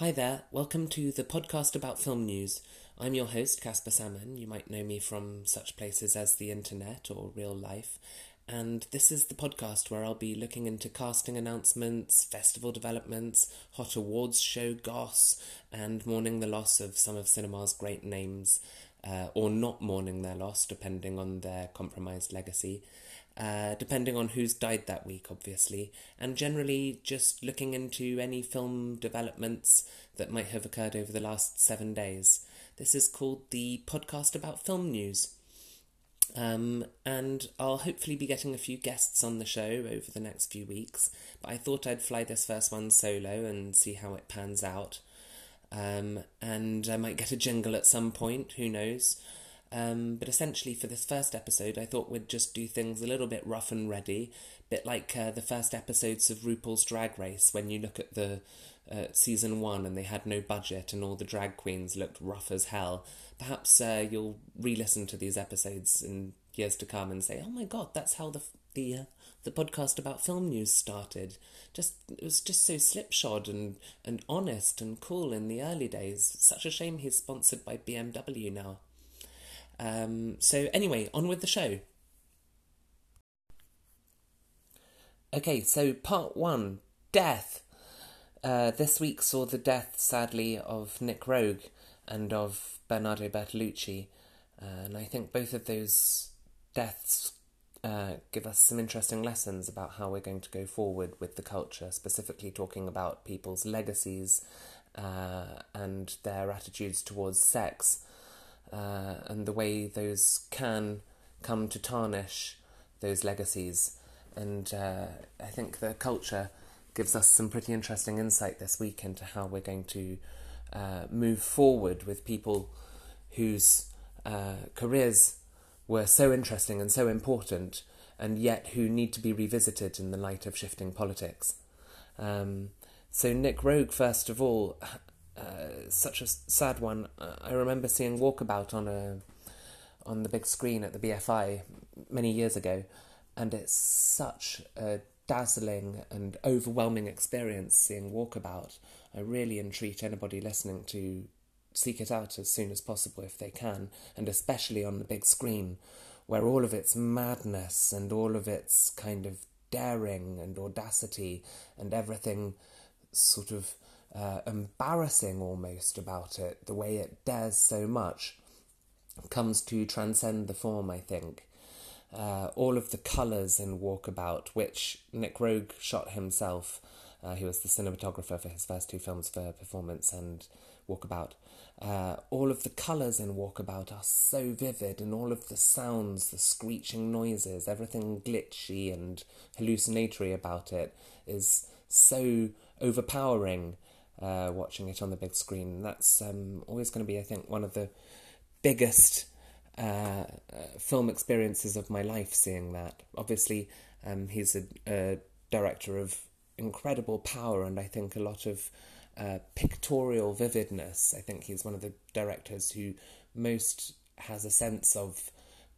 Hi there, welcome to the podcast about film news. I'm your host, Caspar Salmon. You might know me from such places as the internet or real life. And this is the podcast where I'll be looking into casting announcements, festival developments, hot awards show goss, and mourning the loss of some of cinema's great names, uh, or not mourning their loss, depending on their compromised legacy uh, depending on who's died that week, obviously, and generally just looking into any film developments that might have occurred over the last seven days. This is called the podcast about film news. Um, and I'll hopefully be getting a few guests on the show over the next few weeks. But I thought I'd fly this first one solo and see how it pans out. Um, and I might get a jingle at some point, who knows? Um, but essentially, for this first episode, I thought we'd just do things a little bit rough and ready, a bit like uh, the first episodes of RuPaul's Drag Race when you look at the uh, season one and they had no budget and all the drag queens looked rough as hell. Perhaps uh, you'll re-listen to these episodes in years to come and say, "Oh my god, that's how the the uh, the podcast about film news started." Just it was just so slipshod and and honest and cool in the early days. Such a shame he's sponsored by BMW now. Um, so, anyway, on with the show. Okay, so part one death. Uh, this week saw the death, sadly, of Nick Roeg and of Bernardo Bertolucci. Uh, and I think both of those deaths uh, give us some interesting lessons about how we're going to go forward with the culture, specifically talking about people's legacies uh, and their attitudes towards sex uh, and the way those can come to tarnish those legacies. And uh, I think the culture gives us some pretty interesting insight this week into how we're going to uh, move forward with people whose uh, careers were so interesting and so important, and yet who need to be revisited in the light of shifting politics. Um, so, Nick Roeg, first of all, uh, such a sad one. Uh, I remember seeing Walkabout on a on the big screen at the BFI many years ago, and it's such a dazzling and overwhelming experience seeing Walkabout. I really entreat anybody listening to seek it out as soon as possible if they can, and especially on the big screen, where all of its madness and all of its kind of daring and audacity and everything sort of uh, embarrassing almost about it, the way it dares so much, comes to transcend the form, I think. Uh, all of the colours in Walkabout, which Nick Roeg shot himself. Uh, he was the cinematographer for his first two films for Performance and Walkabout. Uh, all of the colours in Walkabout are so vivid, and all of the sounds, the screeching noises, everything glitchy and hallucinatory about it is so overpowering uh, watching it on the big screen. That's um, always going to be, I think, one of the biggest uh, uh, film experiences of my life. Seeing that, obviously, um, he's a, a, director of incredible power, and I think a lot of uh, pictorial vividness. I think he's one of the directors who most has a sense of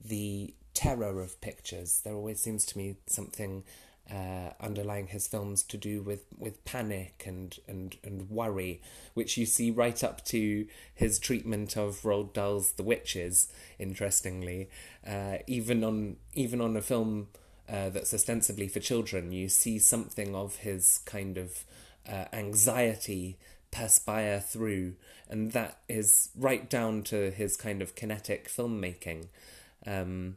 the terror of pictures. There always seems to me something uh, underlying his films to do with, with panic and, and, and worry, which you see right up to his treatment of Roald Dahl's The Witches. Interestingly, uh, even on even on a film uh, that's ostensibly for children, you see something of his kind of uh, anxiety perspire through, and that is right down to his kind of kinetic filmmaking. Um,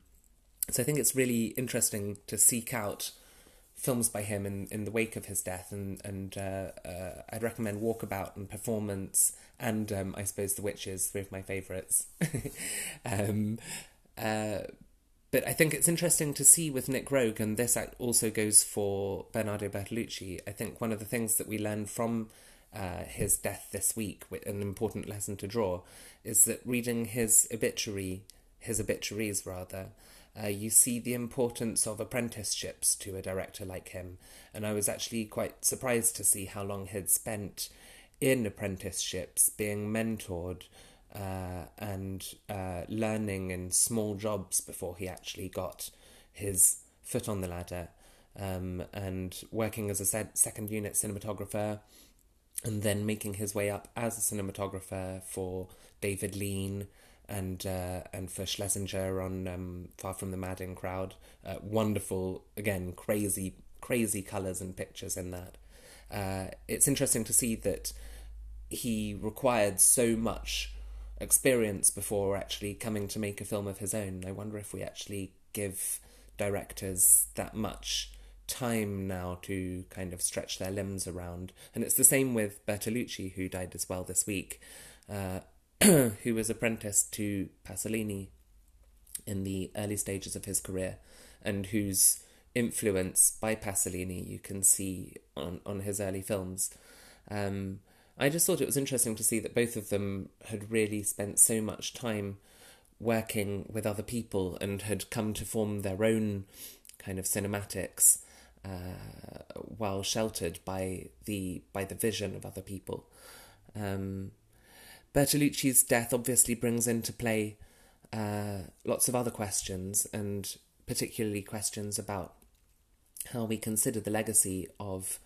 so I think it's really interesting to seek out films by him in, in the wake of his death, and and uh, uh, I'd recommend Walkabout and Performance, and um, I suppose The Witches, three of my favourites. um, uh, but I think it's interesting to see with Nick Roeg, and this also goes for Bernardo Bertolucci. I think one of the things that we learned from uh, his death this week, an important lesson to draw, is that reading his obituary, his obituaries rather, uh, you see the importance of apprenticeships to a director like him. And I was actually quite surprised to see how long he'd spent in apprenticeships, being mentored uh, and uh, learning in small jobs before he actually got his foot on the ladder. Um, and working as a second unit cinematographer and then making his way up as a cinematographer for David Lean and uh, and for Schlesinger on um, Far From the Madding Crowd. Uh, wonderful, again, crazy, crazy colours and pictures in that. Uh, it's interesting to see that he required so much experience before actually coming to make a film of his own. I wonder if we actually give directors that much time now to kind of stretch their limbs around. And it's the same with Bertolucci, who died as well this week, uh, who was apprenticed to Pasolini in the early stages of his career, and whose influence by Pasolini you can see on, on his early films. Um, I just thought it was interesting to see that both of them had really spent so much time working with other people and had come to form their own kind of cinematics uh, while sheltered by the by the vision of other people. Um, Bertolucci's death obviously brings into play uh, lots of other questions, and particularly questions about how we consider the legacy of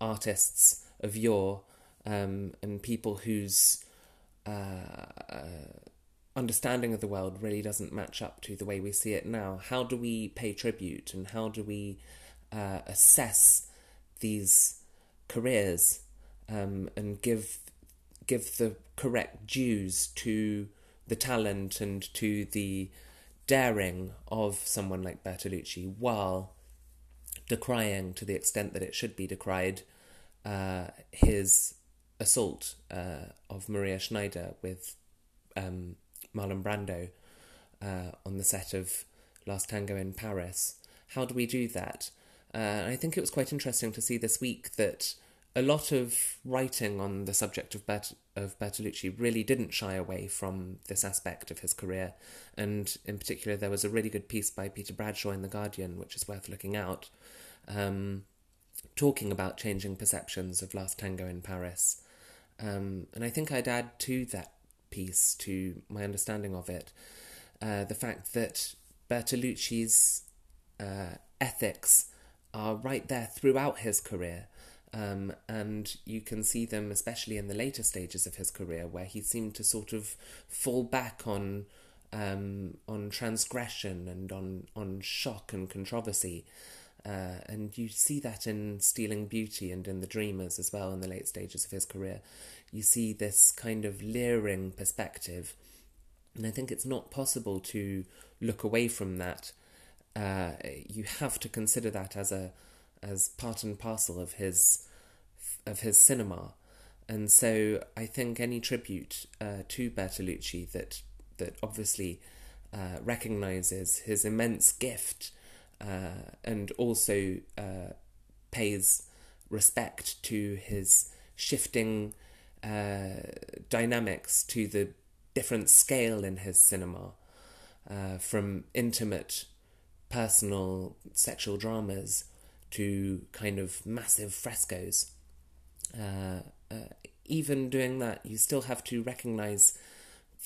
artists of yore um, and people whose uh, uh, understanding of the world really doesn't match up to the way we see it now. How do we pay tribute and how do we uh, assess these careers um, and give give the correct dues to the talent and to the daring of someone like Bertolucci while decrying to the extent that it should be decried uh, his assault uh, of Maria Schneider with um, Marlon Brando uh, on the set of Last Tango in Paris. How do we do that? Uh, I think it was quite interesting to see this week that a lot of writing on the subject of Bert- of Bertolucci really didn't shy away from this aspect of his career, and in particular, there was a really good piece by Peter Bradshaw in the Guardian, which is worth looking out, um, talking about changing perceptions of Last Tango in Paris, um, and I think I'd add to that piece, to my understanding of it, uh, the fact that Bertolucci's uh, ethics are right there throughout his career. Um, and you can see them especially in the later stages of his career where he seemed to sort of fall back on um, on transgression and on on shock and controversy uh, and you see that in Stealing Beauty and in The Dreamers as well in the late stages of his career. You see this kind of leering perspective, and I think it's not possible to look away from that. Uh, you have to consider that as a as part and parcel of his of his cinema, and so I think any tribute uh, to Bertolucci that that obviously uh, recognizes his immense gift uh, and also uh, pays respect to his shifting uh, dynamics to the different scale in his cinema, uh, from intimate, personal sexual dramas to kind of massive frescoes. Uh, uh, even doing that, you still have to recognize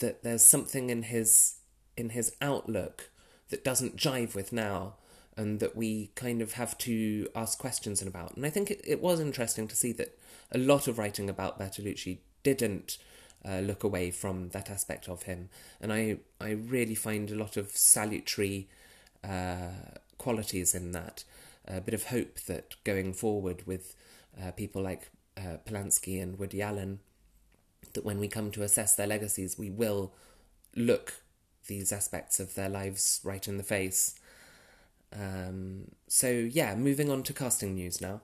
that there's something in his in his outlook that doesn't jive with now and that we kind of have to ask questions about. And I think it, it was interesting to see that a lot of writing about Bertolucci didn't uh, look away from that aspect of him. And I, I really find a lot of salutary uh, qualities in that. A bit of hope that going forward with uh, people like uh, Polanski and Woody Allen, that when we come to assess their legacies, we will look these aspects of their lives right in the face um, so, yeah, moving on to casting news now.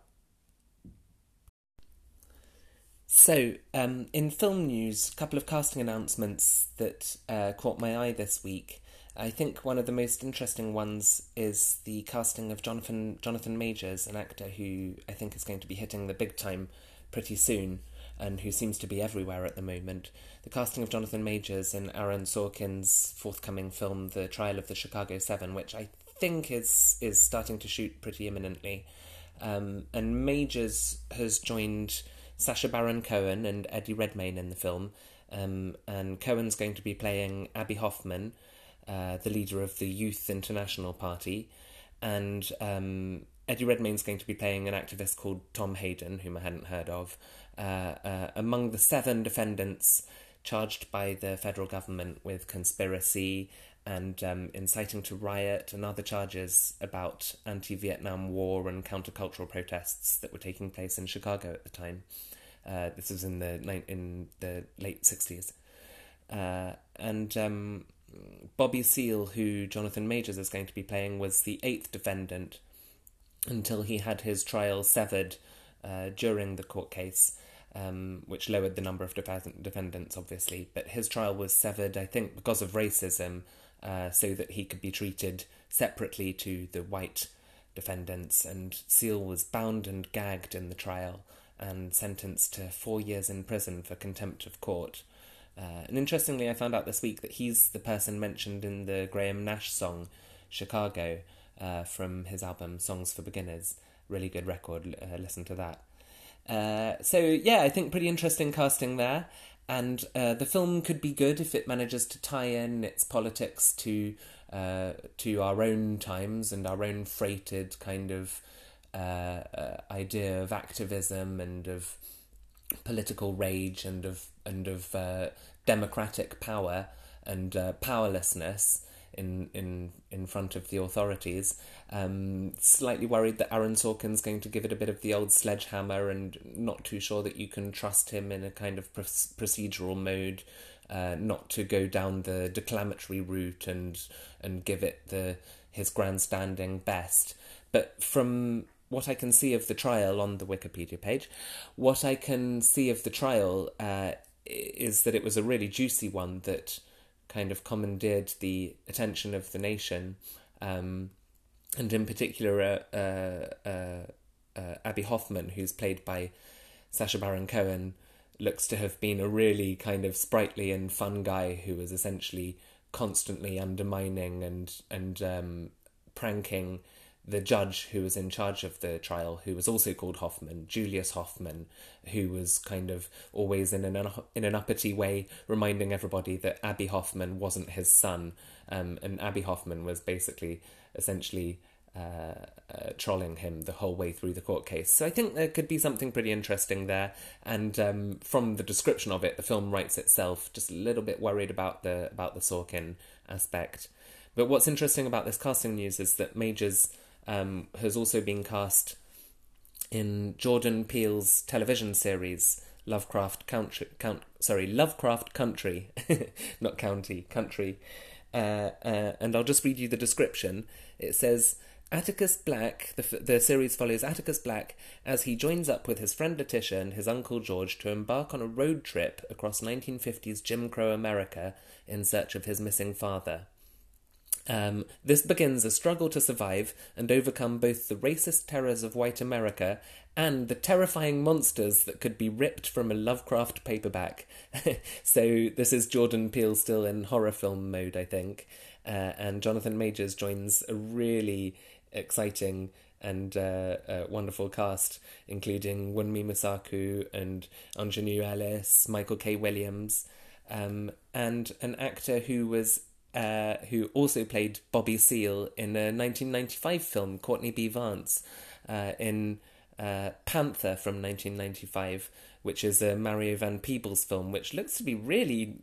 So, um, in film news, a couple of casting announcements that uh, caught my eye this week. I think one of the most interesting ones is the casting of Jonathan Jonathan Majors, an actor who I think is going to be hitting the big time pretty soon, and who seems to be everywhere at the moment. The casting of Jonathan Majors in Aaron Sorkin's forthcoming film, The Trial of the Chicago Seven, which I think is is starting to shoot pretty imminently. Um, and Majors has joined Sacha Baron Cohen and Eddie Redmayne in the film. Um, and Cohen's going to be playing Abbie Hoffman, uh, the leader of the Youth International Party, and um, Eddie Redmayne's going to be playing an activist called Tom Hayden, whom I hadn't heard of. Uh, uh, among the seven defendants charged by the federal government with conspiracy and um, inciting to riot and other charges about anti Vietnam War and countercultural protests that were taking place in Chicago at the time. Uh, this was in the in the late 60s. Uh, and um, Bobby Seale, who Jonathan Majors is going to be playing, was the eighth defendant until he had his trial severed uh, during the court case, um, which lowered the number of defendants, obviously. But his trial was severed, I think, because of racism, uh, so that he could be treated separately to the white defendants. And Seale was bound and gagged in the trial and sentenced to four years in prison for contempt of court. Uh, and interestingly, I found out this week that he's the person mentioned in the Graham Nash song Chicago uh, from his album Songs for Beginners. Really good record, uh, listen to that. Uh, so, yeah, I think pretty interesting casting there. And uh, the film could be good if it manages to tie in its politics to uh, to our own times and our own freighted kind of idea of activism and of political rage and of and of uh, democratic power and uh, powerlessness in in in front of the authorities. Um, slightly worried that Aaron Sorkin's going to give it a bit of the old sledgehammer, and not too sure that you can trust him in a kind of procedural mode. Uh, not to go down the declamatory route and and give it the his grandstanding best, but from what I can see of the trial on the Wikipedia page, what I can see of the trial uh, is that it was a really juicy one that kind of commandeered the attention of the nation, um, and in particular, uh, uh, uh, uh Hoffman, who's played by Sacha Baron Cohen, looks to have been a really kind of sprightly and fun guy who was essentially constantly undermining and and um, pranking the judge who was in charge of the trial, who was also called Hoffman, Julius Hoffman, who was kind of always in an in an uppity way reminding everybody that Abbie Hoffman wasn't his son, um, and Abbie Hoffman was basically essentially uh, uh, trolling him the whole way through the court case. So I think there could be something pretty interesting there. And um, from the description of it, the film writes itself. Just a little bit worried about the about the Sorkin aspect. But what's interesting about this casting news is that Majors um, has also been cast in Jordan Peele's television series Lovecraft Country. Count, sorry, Lovecraft Country, not county, country. Uh, uh, and I'll just read you the description. It says. Atticus Black, the, the series follows Atticus Black as he joins up with his friend Letitia and his uncle George to embark on a road trip across 1950s Jim Crow America in search of his missing father. Um, this begins a struggle to survive and overcome both the racist terrors of white America and the terrifying monsters that could be ripped from a Lovecraft paperback. so, this is Jordan Peele still in horror film mode, I think. Uh, and Jonathan Majors joins a really exciting and uh, uh, wonderful cast, including Wunmi Mosaku and Aunjanue Ellis, Michael K. Williams, um, and an actor who was uh, who also played Bobby Seale in a 1995 film, Courtney B. Vance, uh, in uh, Panther from 1995, which is a Mario Van Peebles film, which looks to be really,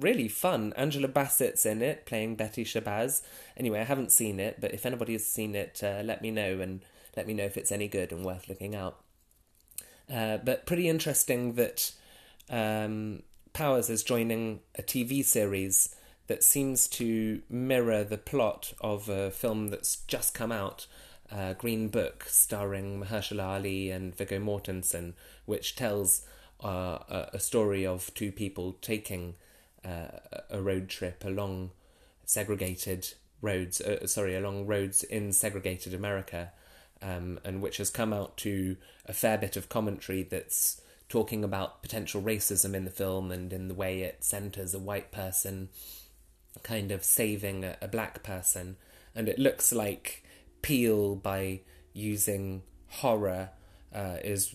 really fun. Angela Bassett's in it, playing Betty Shabazz. Anyway, I haven't seen it, but if anybody has seen it, uh, let me know and let me know if it's any good and worth looking out. Uh, but pretty interesting that um, Powers is joining a TV series that seems to mirror the plot of a film that's just come out, uh, Green Book, starring Mahershala Ali and Viggo Mortensen, which tells uh, a story of two people taking uh, a road trip along segregated roads, uh, sorry, along roads in segregated America, um, and which has come out to a fair bit of commentary that's talking about potential racism in the film and in the way it centers a white person kind of saving a, a black person, and it looks like Peele by using horror uh, is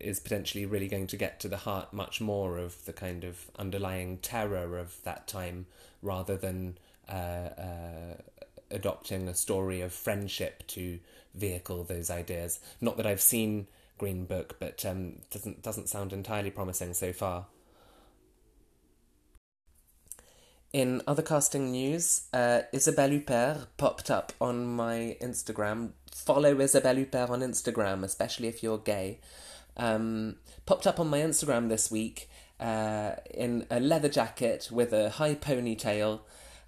is potentially really going to get to the heart much more of the kind of underlying terror of that time, rather than uh, uh, adopting a story of friendship to vehicle those ideas. Not that I've seen Green Book, but um, doesn't doesn't sound entirely promising so far. In other casting news, uh, Isabelle Huppert popped up on my Instagram. Follow Isabelle Huppert on Instagram, especially if you're gay. Um, popped up on my Instagram this week uh, in a leather jacket with a high ponytail,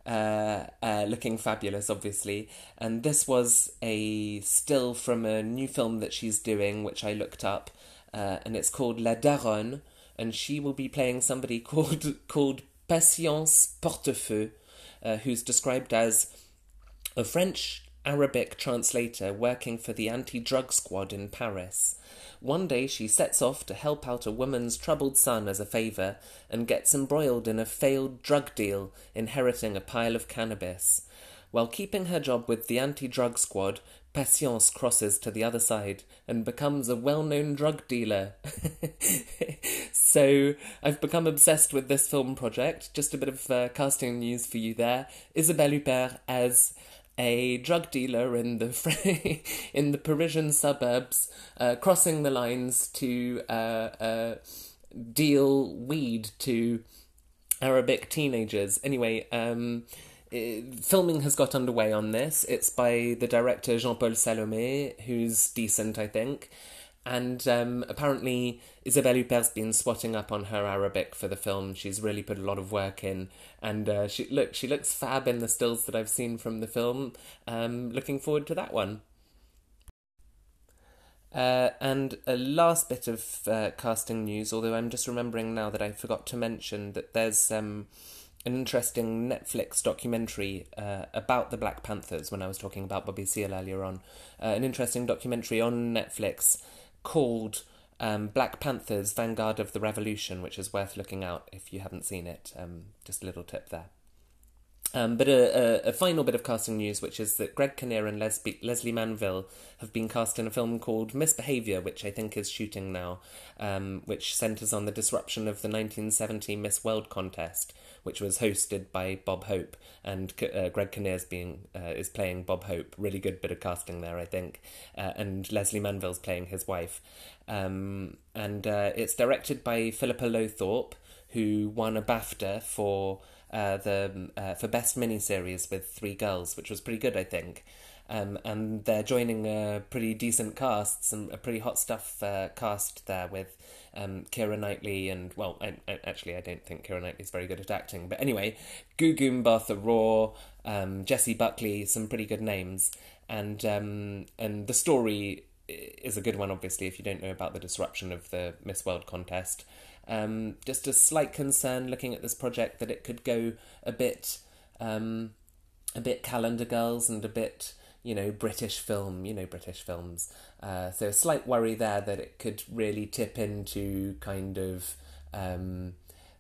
uh, uh, looking fabulous, obviously. And this was a still from a new film that she's doing, which I looked up, uh, and it's called La Daronne. And she will be playing somebody called called Patience Portefeux, uh, who's described as a French Arabic translator working for the anti drug squad in Paris. One day she sets off to help out a woman's troubled son as a favour and gets embroiled in a failed drug deal, inheriting a pile of cannabis. While keeping her job with the anti drug squad, Patience crosses to the other side and becomes a well known drug dealer. so I've become obsessed with this film project. Just a bit of uh, casting news for you there. Isabelle Huppert as a drug dealer in the in the Parisian suburbs, uh, crossing the lines to uh, uh deal weed to Arabic teenagers. Anyway, um, it, filming has got underway on this. It's by the director Jean Paul Salomé, who's decent, I think. And um, apparently, Isabelle Huppert's been swatting up on her Arabic for the film. She's really put a lot of work in, and uh, she look she looks fab in the stills that I've seen from the film. Um, looking forward to that one. Uh, and a last bit of uh, casting news, although I'm just remembering now that I forgot to mention that there's um, an interesting Netflix documentary uh, about the Black Panthers when I was talking about Bobby Seale earlier on. Uh, an interesting documentary on Netflix called um, Black Panthers Vanguard of the Revolution, which is worth looking out if you haven't seen it. Um, just a little tip there. Um, but a, a, a, final bit of casting news, which is that Greg Kinnear and Lesley Manville have been cast in a film called Misbehaviour, which I think is shooting now, um, which centres on the disruption of the 1970 Miss World contest, which was hosted by Bob Hope, and uh, Greg Kinnear's being uh, is playing Bob Hope. Really good bit of casting there, I think, uh, and Lesley Manville's playing his wife, um, and uh, it's directed by Philippa Lowthorpe, who won a BAFTA for uh, the uh, for best miniseries with three girls, which was pretty good, I think. Um, and they're joining a pretty decent cast, some a pretty hot stuff uh, cast there with um, Keira Knightley and well, I, I, actually I don't think Keira Knightley's very good at acting, but anyway, Gugu Mbatha-Raw, um, Jessie Buckley, some pretty good names, and um, and the story is a good one. Obviously, if you don't know about the disruption of the Miss World contest, um, just a slight concern looking at this project that it could go a bit, um, a bit calendar girls and a bit, you know, British film, you know, British films. Uh, so a slight worry there that it could really tip into kind of um,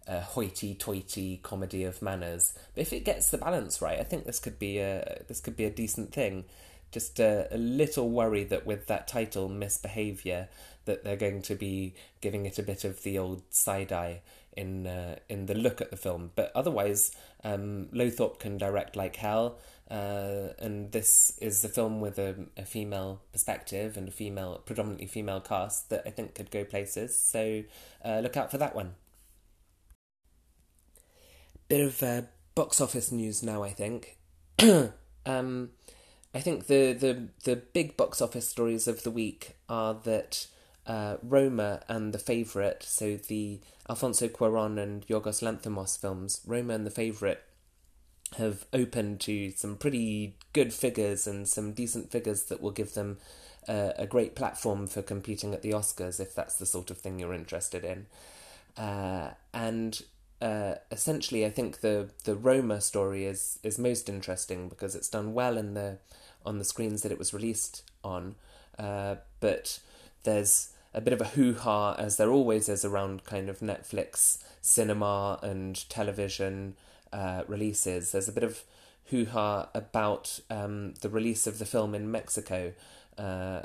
a hoity-toity comedy of manners. But if it gets the balance right, I think this could be a this could be a decent thing. Just a, a little worry that with that title, misbehaviour, that they're going to be giving it a bit of the old side eye in uh, in the look at the film. But otherwise, um, can direct like hell, uh, and this is a film with a, a female perspective and a female, predominantly female cast that I think could go places. So uh, look out for that one. Bit of uh, box office news now, I think. um, I think the, the the big box office stories of the week are that uh, Roma and The Favourite, so the Alfonso Cuaron and Yorgos Lanthimos films, Roma and The Favourite have opened to some pretty good figures and some decent figures that will give them uh, a great platform for competing at the Oscars if that's the sort of thing you're interested in. Uh, and uh, essentially, I think the the Roma story is is most interesting because it's done well in the on the screens that it was released on, uh, but there's a bit of a hoo ha, as there always is around kind of Netflix, cinema, and television uh, releases. There's a bit of hoo ha about um, the release of the film in Mexico, uh,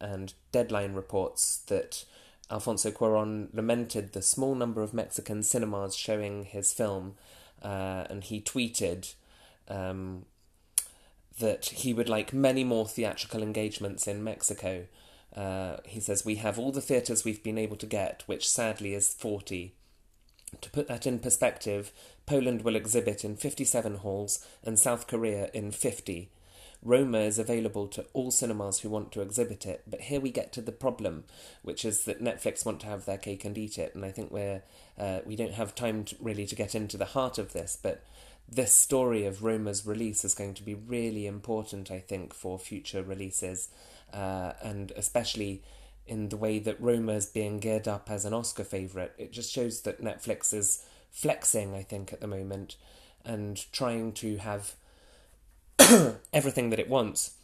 and Deadline reports that Alfonso Cuaron lamented the small number of Mexican cinemas showing his film, uh, and he tweeted. Um, that he would like many more theatrical engagements in Mexico. Uh, he says, We have all the theatres we've been able to get, which sadly is 40. To put that in perspective, Poland will exhibit in 57 halls and South Korea in 50. Roma is available to all cinemas who want to exhibit it, but here we get to the problem, which is that Netflix want to have their cake and eat it, and I think we're uh, we don't have time to, really to get into the heart of this, but this story of Roma's release is going to be really important, I think, for future releases, uh, and especially in the way that Roma is being geared up as an Oscar favourite. It just shows that Netflix is flexing, I think, at the moment, and trying to have everything that it wants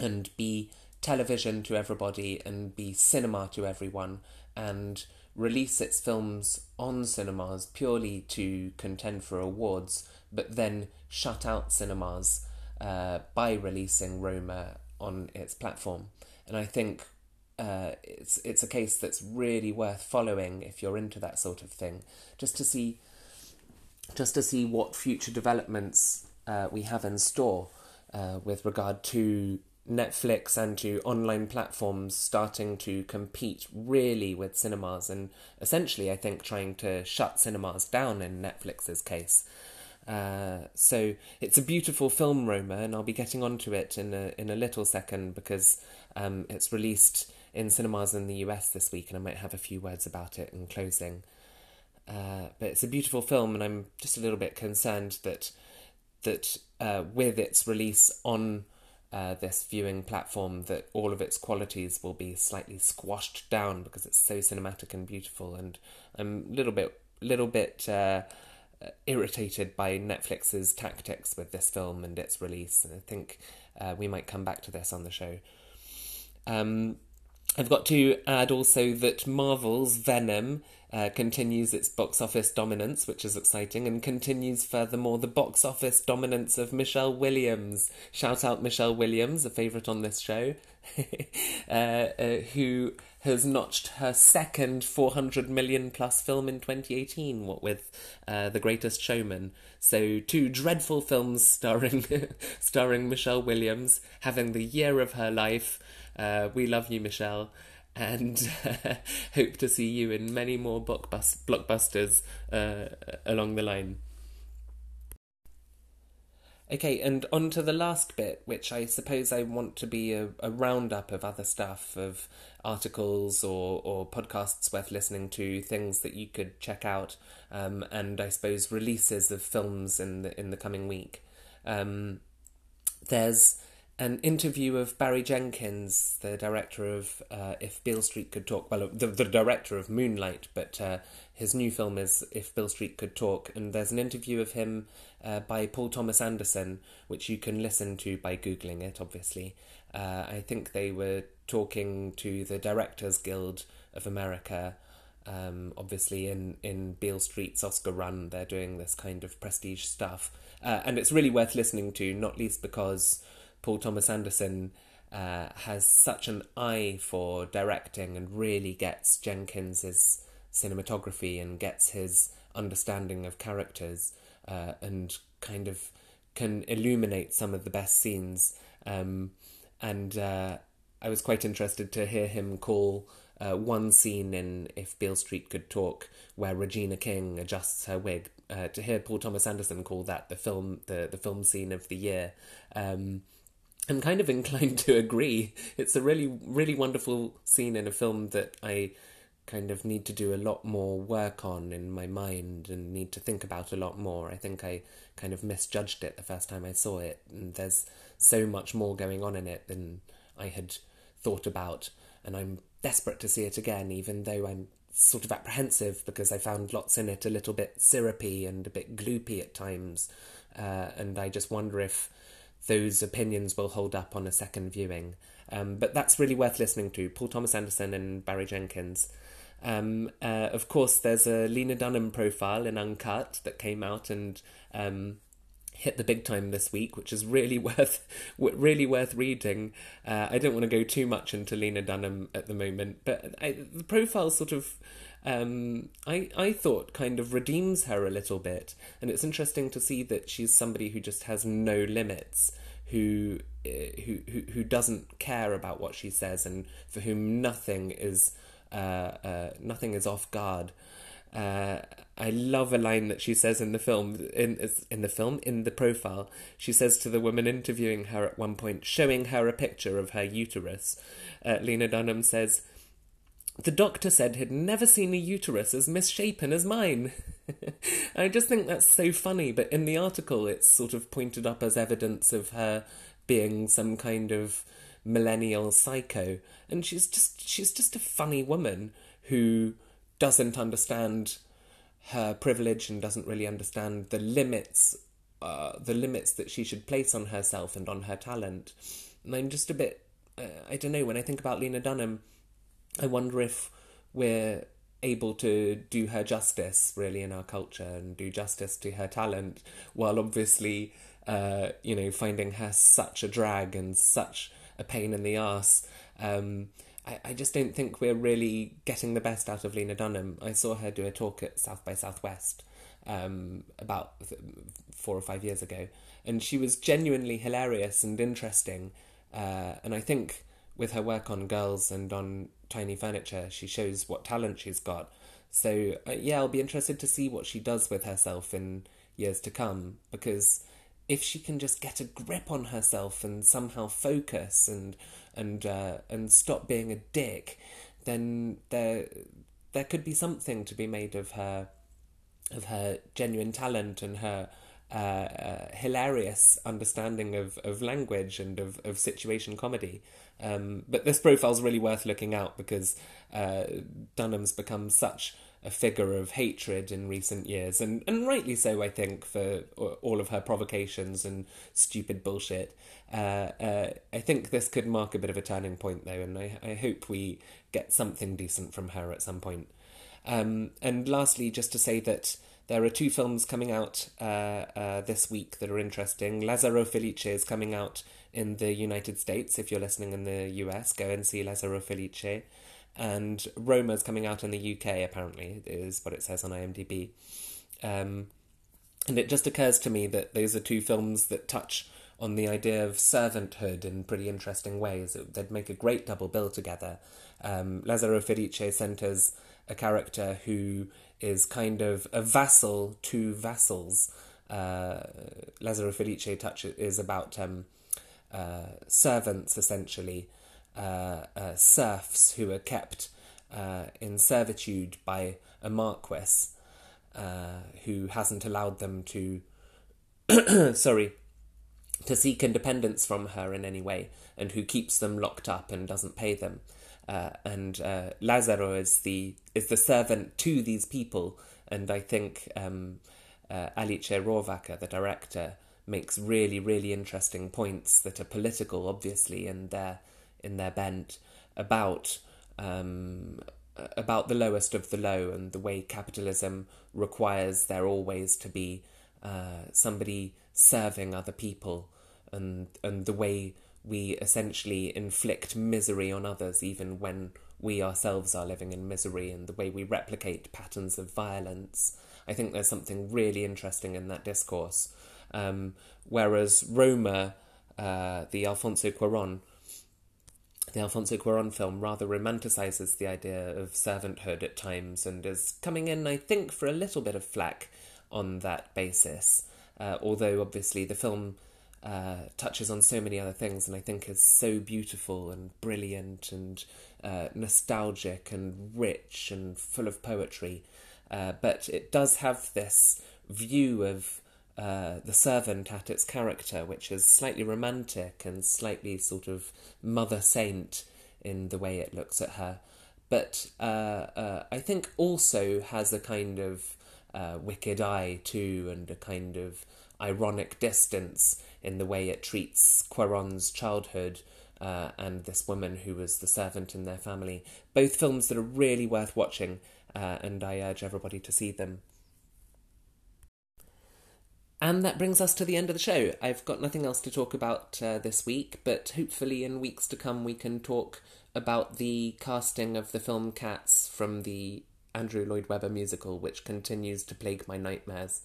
and be television to everybody and be cinema to everyone and release its films on cinemas purely to contend for awards, but then shut out cinemas uh, by releasing Roma on its platform. And I think uh, it's it's a case that's really worth following if you're into that sort of thing, just to see just to see what future developments uh, we have in store uh, with regard to Netflix and to online platforms starting to compete really with cinemas and essentially, I think, trying to shut cinemas down in Netflix's case. Uh, so it's a beautiful film, Roma, and I'll be getting onto it in a in a little second because um, it's released in cinemas in the US this week, and I might have a few words about it in closing. Uh, but it's a beautiful film, and I'm just a little bit concerned that that uh, with its release on uh, this viewing platform, that all of its qualities will be slightly squashed down because it's so cinematic and beautiful. And I'm a little bit, little bit uh, irritated by Netflix's tactics with this film and its release. And I think uh, we might come back to this on the show. Um, I've got to add also that Marvel's Venom uh, continues its box office dominance, which is exciting, and continues furthermore the box office dominance of Michelle Williams. Shout out Michelle Williams, a favourite on this show, uh, uh, who has notched her second 400 million plus film in 2018, what with uh, The Greatest Showman. So, two dreadful films starring, starring Michelle Williams, having the year of her life. Uh, we love you, Michelle, and uh, hope to see you in many more blockbusters uh, along the line. Okay, and on to the last bit, which I suppose I want to be a, a roundup of other stuff, of articles or, or podcasts worth listening to, things that you could check out, um, and I suppose releases of films in the in the coming week. Um, there's an interview of Barry Jenkins, the director of uh, If Beale Street Could Talk. Well, the, the director of Moonlight, but uh, his new film is If Beale Street Could Talk. And there's an interview of him uh, by Paul Thomas Anderson, which you can listen to by Googling it, obviously. Uh, I think they were talking to the Directors Guild of America. Um, obviously, in, in Beale Street's Oscar run, they're doing this kind of prestige stuff. Uh, and it's really worth listening to, not least because Paul Thomas Anderson uh, has such an eye for directing and really gets Jenkins's cinematography and gets his understanding of characters uh, and kind of can illuminate some of the best scenes. Um, and uh, I was quite interested to hear him call uh, one scene in If Beale Street Could Talk, where Regina King adjusts her wig. Uh, to hear Paul Thomas Anderson call that the film, the the film scene of the year, um, I'm kind of inclined to agree. It's a really, really wonderful scene in a film that I kind of need to do a lot more work on in my mind and need to think about a lot more. I think I kind of misjudged it the first time I saw it, and there's so much more going on in it than I had thought about, and I'm desperate to see it again, even though I'm sort of apprehensive because I found lots in it a little bit syrupy and a bit gloopy at times, uh, and I just wonder if those opinions will hold up on a second viewing. Um, but that's really worth listening to. Paul Thomas Anderson and Barry Jenkins. Um, uh, of course, there's a Lena Dunham profile in Uncut that came out and um, hit the big time this week, which is really worth really worth reading. Uh, I don't want to go too much into Lena Dunham at the moment, but I, the profile sort of um, I I thought kind of redeems her a little bit, and it's interesting to see that she's somebody who just has no limits, who uh, who who doesn't care about what she says and for whom nothing is uh, uh, nothing is off guard. Uh, I love a line that she says in the film in in the film in the profile. She says to the woman interviewing her at one point, showing her a picture of her uterus. Uh, Lena Dunham says, "The doctor said he'd never seen a uterus as misshapen as mine." I just think that's so funny. But in the article, it's sort of pointed up as evidence of her being some kind of millennial psycho, and she's just she's just a funny woman who doesn't understand her privilege and doesn't really understand the limits uh, the limits that she should place on herself and on her talent. And I'm just a bit uh, I don't know when I think about Lena Dunham I wonder if we're able to do her justice really in our culture and do justice to her talent while obviously uh, you know finding her such a drag and such a pain in the ass um, I, I just don't think we're really getting the best out of Lena Dunham. I saw her do a talk at South by Southwest um, about four or five years ago, and she was genuinely hilarious and interesting. Uh, and I think with her work on Girls and on Tiny Furniture, she shows what talent she's got. So uh, yeah, I'll be interested to see what she does with herself in years to come because if she can just get a grip on herself and somehow focus and and uh, and stop being a dick, then there there could be something to be made of her of her genuine talent and her uh, uh, hilarious understanding of, of language and of, of situation comedy. Um, but this profile's really worth looking out because uh, Dunham's become such a figure of hatred in recent years, and, and rightly so, I think, for all of her provocations and stupid bullshit. Uh, uh, I think this could mark a bit of a turning point, though, and I, I hope we get something decent from her at some point. Um, and lastly, just to say that there are two films coming out uh, uh this week that are interesting. Lazzaro Felice is coming out in the United States. If you're listening in the US, go and see Lazzaro Felice and Roma's coming out in the UK. Apparently, is what it says on IMDb. Um, and it just occurs to me that those are two films that touch on the idea of servanthood in pretty interesting ways. They'd make a great double bill together. Um, Lazzaro Felice centers a character who is kind of a vassal to vassals. Uh, Lazzaro Felice touch is about um, uh, servants essentially serfs who are kept uh, in servitude by a marquess who hasn't allowed them to, sorry, to seek independence from her in any way, and who keeps them locked up and doesn't pay them. Uh, and uh, Lazzaro is the is the servant to these people, and I think um, uh, Alice Rohrwacher, the director, makes really really interesting points that are political, obviously, and they're in their bent about um, about the lowest of the low and the way capitalism requires there always to be uh, somebody serving other people and and the way we essentially inflict misery on others even when we ourselves are living in misery and the way we replicate patterns of violence. I think there's something really interesting in that discourse. Um, whereas Roma, uh, the Alfonso Cuaron, the Alfonso Cuaron film rather romanticizes the idea of servanthood at times and is coming in, I think, for a little bit of flack on that basis. Uh, although, obviously, the film uh, touches on so many other things and I think is so beautiful and brilliant and uh, nostalgic and rich and full of poetry. Uh, but it does have this view of uh, the servant at its character, which is slightly romantic and slightly sort of mother saint in the way it looks at her, but uh, uh, I think also has a kind of uh, wicked eye too, and a kind of ironic distance in the way it treats Cuaron's childhood. Uh, and this woman who was the servant in their family. Both films that are really worth watching, and I urge everybody to see them. And that brings us to the end of the show. I've got nothing else to talk about uh, this week, but hopefully in weeks to come we can talk about the casting of the film Cats from the Andrew Lloyd Webber musical, which continues to plague my nightmares.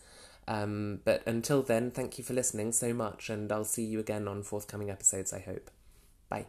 Um, but until then, thank you for listening so much, and I'll see you again on forthcoming episodes, I hope. Bye.